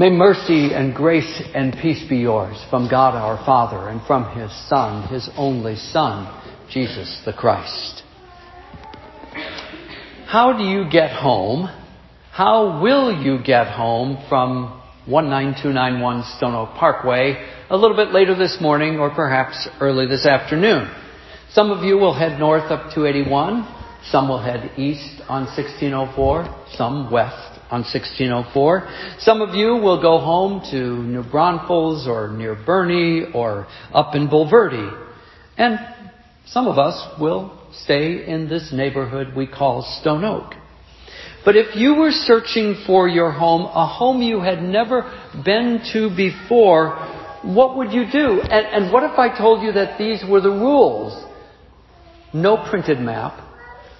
May mercy and grace and peace be yours from God our Father and from His Son, His only Son, Jesus the Christ. How do you get home? How will you get home from 19291 Stone Oak Parkway a little bit later this morning or perhaps early this afternoon? Some of you will head north up 281. Some will head east on 1604. Some west on 1604. Some of you will go home to New Braunfels or near Boerne or up in Bulverde. And some of us will stay in this neighborhood we call Stone Oak. But if you were searching for your home, a home you had never been to before, what would you do? And, and what if I told you that these were the rules? No printed map,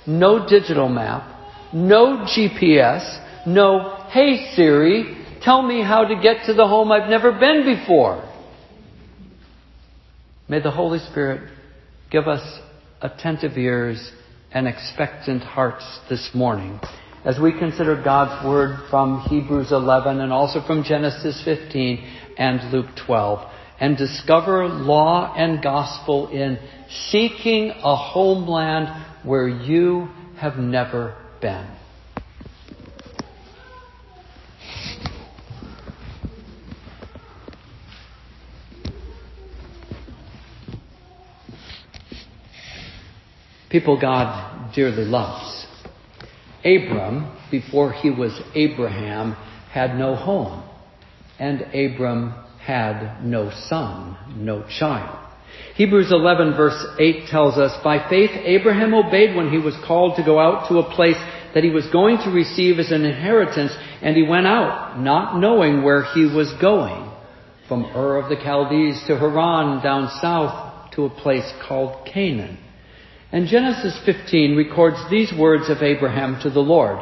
no digital map, no GPS, no, hey Siri, tell me how to get to the home I've never been before. May the Holy Spirit give us attentive ears and expectant hearts this morning as we consider God's Word from Hebrews 11 and also from Genesis 15 and Luke 12 and discover law and gospel in seeking a homeland where you have never been. People God dearly loves. Abram, before he was Abraham, had no home, and Abram had no son, no child. Hebrews 11 verse 8 tells us, By faith Abraham obeyed when he was called to go out to a place that he was going to receive as an inheritance, and he went out, not knowing where he was going. From Ur of the Chaldees to Haran down south to a place called Canaan. And Genesis 15 records these words of Abraham to the Lord.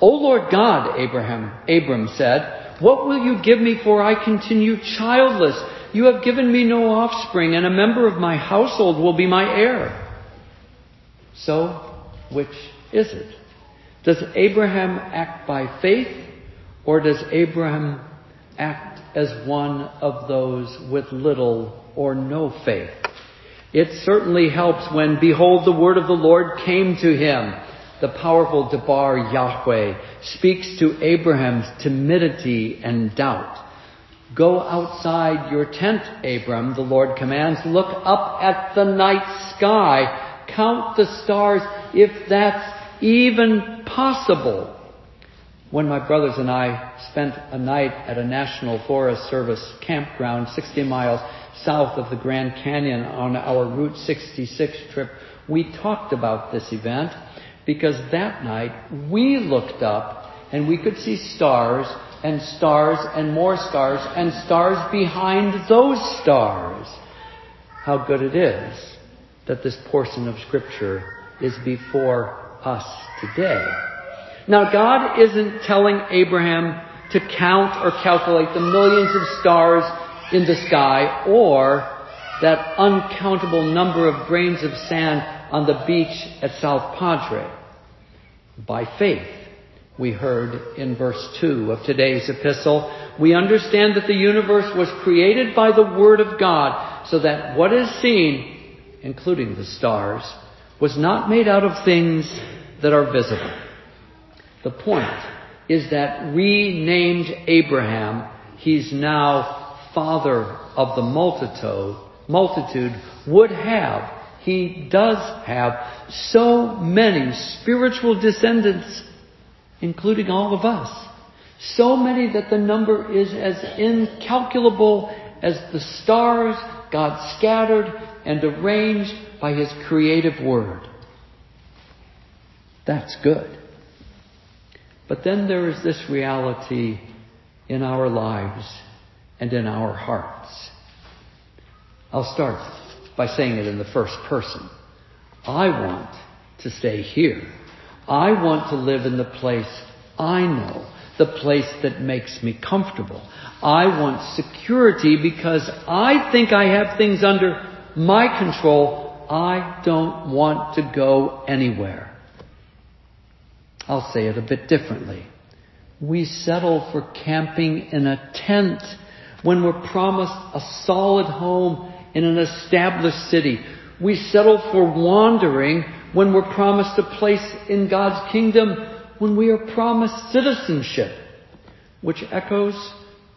O Lord God, Abraham, Abram said, what will you give me for I continue childless? You have given me no offspring and a member of my household will be my heir. So, which is it? Does Abraham act by faith or does Abraham act as one of those with little or no faith? It certainly helps when, behold, the word of the Lord came to him. The powerful Debar Yahweh speaks to Abraham's timidity and doubt. Go outside your tent, Abram, the Lord commands. Look up at the night sky. Count the stars if that's even possible. When my brothers and I spent a night at a National Forest Service campground 60 miles south of the Grand Canyon on our Route 66 trip, we talked about this event because that night we looked up and we could see stars and stars and more stars and stars behind those stars. How good it is that this portion of scripture is before us today. Now God isn't telling Abraham to count or calculate the millions of stars in the sky or that uncountable number of grains of sand on the beach at South Padre. By faith, we heard in verse 2 of today's epistle, we understand that the universe was created by the Word of God so that what is seen, including the stars, was not made out of things that are visible. The point is that renamed Abraham, he's now father of the multitude, multitude would have, he does have so many spiritual descendants, including all of us. So many that the number is as incalculable as the stars God scattered and arranged by His creative word. That's good. But then there is this reality in our lives and in our hearts. I'll start by saying it in the first person. I want to stay here. I want to live in the place I know, the place that makes me comfortable. I want security because I think I have things under my control. I don't want to go anywhere. I'll say it a bit differently. We settle for camping in a tent when we're promised a solid home in an established city. We settle for wandering when we're promised a place in God's kingdom, when we are promised citizenship, which echoes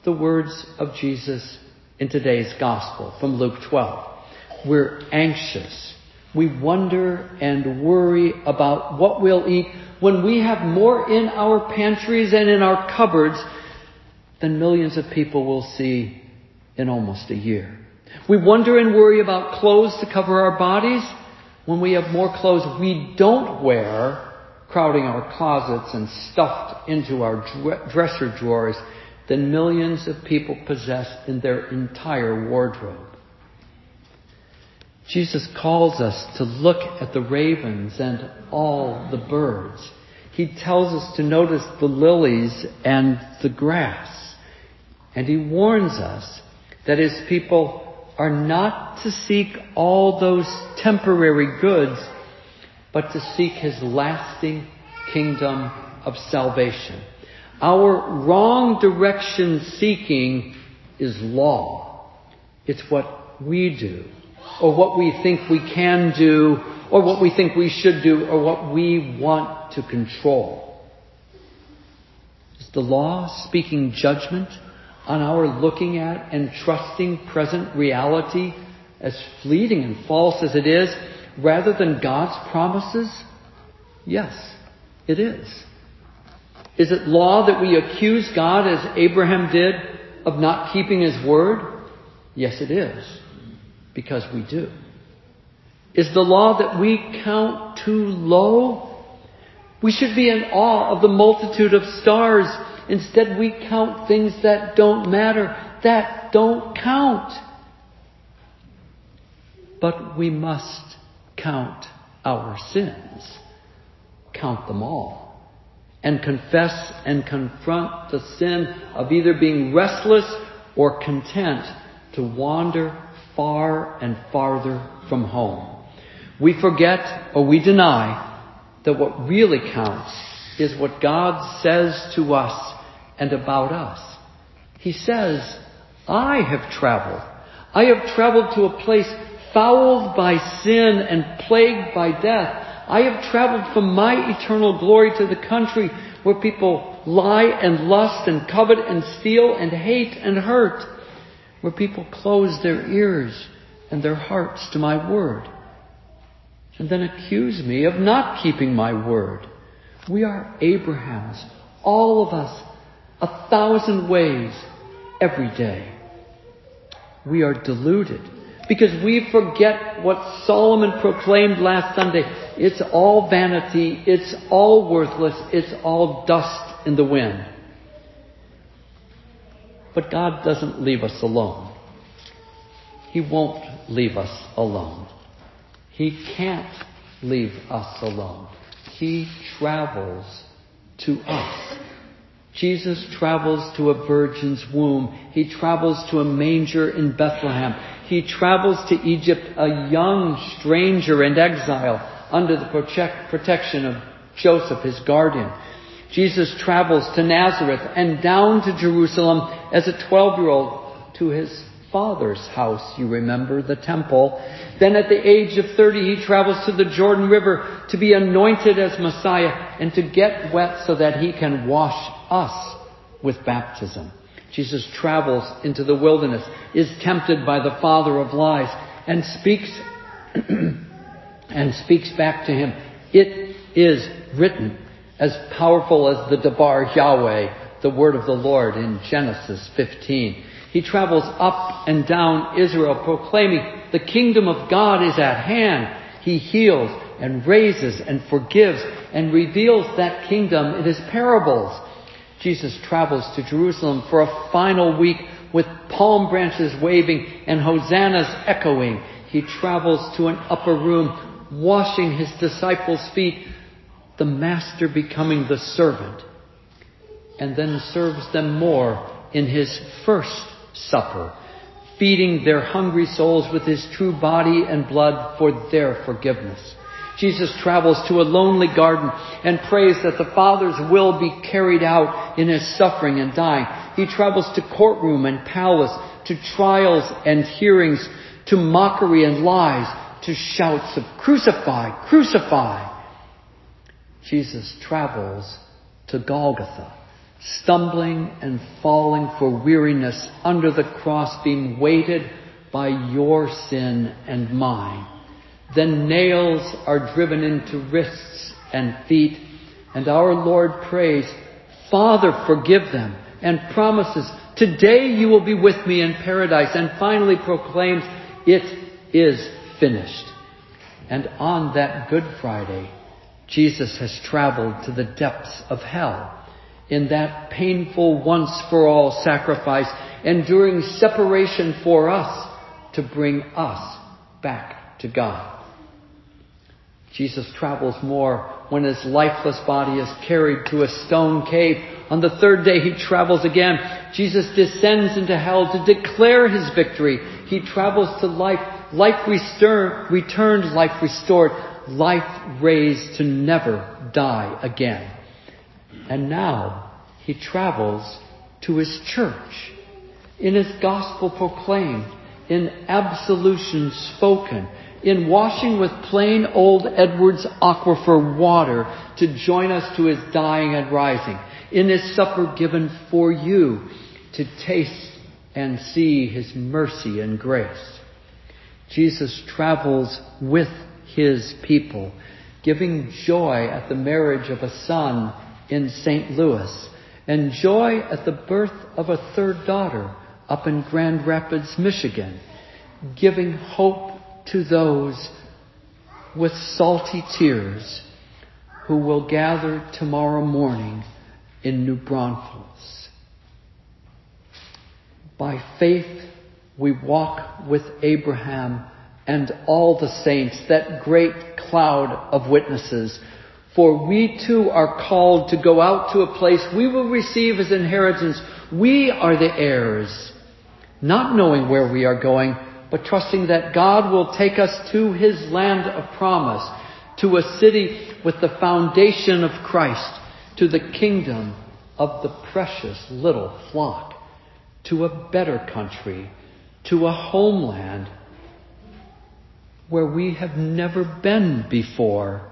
the words of Jesus in today's gospel from Luke 12. We're anxious. We wonder and worry about what we'll eat when we have more in our pantries and in our cupboards than millions of people will see in almost a year. We wonder and worry about clothes to cover our bodies when we have more clothes we don't wear crowding our closets and stuffed into our dresser drawers than millions of people possess in their entire wardrobe. Jesus calls us to look at the ravens and all the birds. He tells us to notice the lilies and the grass. And he warns us that his people are not to seek all those temporary goods, but to seek his lasting kingdom of salvation. Our wrong direction seeking is law. It's what we do, or what we think we can do, or what we think we should do, or what we want to control. Is the law speaking judgment on our looking at and trusting present reality as fleeting and false as it is, rather than God's promises? Yes, it is. Is it law that we accuse God as Abraham did of not keeping his word? Yes, it is. Because we do. Is the law that we count too low? We should be in awe of the multitude of stars Instead, we count things that don't matter, that don't count. But we must count our sins. Count them all. And confess and confront the sin of either being restless or content to wander far and farther from home. We forget or we deny that what really counts is what God says to us and about us. He says, I have traveled. I have traveled to a place fouled by sin and plagued by death. I have traveled from my eternal glory to the country where people lie and lust and covet and steal and hate and hurt, where people close their ears and their hearts to my word, and then accuse me of not keeping my word. We are Abraham's, all of us, a thousand ways every day. We are deluded because we forget what Solomon proclaimed last Sunday. It's all vanity. It's all worthless. It's all dust in the wind. But God doesn't leave us alone. He won't leave us alone. He can't leave us alone. He travels to us. Jesus travels to a virgin's womb. He travels to a manger in Bethlehem. He travels to Egypt a young stranger and exile under the protect, protection of Joseph, his guardian. Jesus travels to Nazareth and down to Jerusalem as a 12 year old to his father's house, you remember, the temple. Then at the age of 30, he travels to the Jordan River to be anointed as Messiah and to get wet so that he can wash us with baptism. Jesus travels into the wilderness, is tempted by the father of lies, and speaks and speaks back to him. It is written as powerful as the Debar Yahweh, the word of the Lord in Genesis 15. He travels up and down Israel proclaiming the kingdom of God is at hand. He heals and raises and forgives and reveals that kingdom in his parables. Jesus travels to Jerusalem for a final week with palm branches waving and hosannas echoing. He travels to an upper room, washing his disciples' feet, the master becoming the servant, and then serves them more in his first supper, feeding their hungry souls with his true body and blood for their forgiveness. Jesus travels to a lonely garden and prays that the Father's will be carried out in his suffering and dying. He travels to courtroom and palace, to trials and hearings, to mockery and lies, to shouts of crucify, crucify. Jesus travels to Golgotha, stumbling and falling for weariness under the cross being weighted by your sin and mine. Then nails are driven into wrists and feet, and our Lord prays, Father, forgive them, and promises, Today you will be with me in paradise, and finally proclaims, It is finished. And on that Good Friday, Jesus has traveled to the depths of hell in that painful once for all sacrifice, enduring separation for us to bring us back to God. Jesus travels more when his lifeless body is carried to a stone cave. On the third day he travels again. Jesus descends into hell to declare his victory. He travels to life, life returned, life restored, life raised to never die again. And now he travels to his church. In his gospel proclaimed, in absolution spoken, in washing with plain old Edwards aquifer water to join us to his dying and rising, in his supper given for you to taste and see his mercy and grace. Jesus travels with his people, giving joy at the marriage of a son in St. Louis, and joy at the birth of a third daughter up in Grand Rapids, Michigan, giving hope to those with salty tears who will gather tomorrow morning in New Braunfels. By faith, we walk with Abraham and all the saints, that great cloud of witnesses. For we too are called to go out to a place we will receive as inheritance. We are the heirs, not knowing where we are going, but trusting that God will take us to His land of promise, to a city with the foundation of Christ, to the kingdom of the precious little flock, to a better country, to a homeland where we have never been before,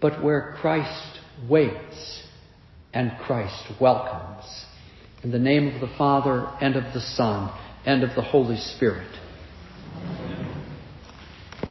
but where Christ waits and Christ welcomes. In the name of the Father and of the Son and of the Holy Spirit.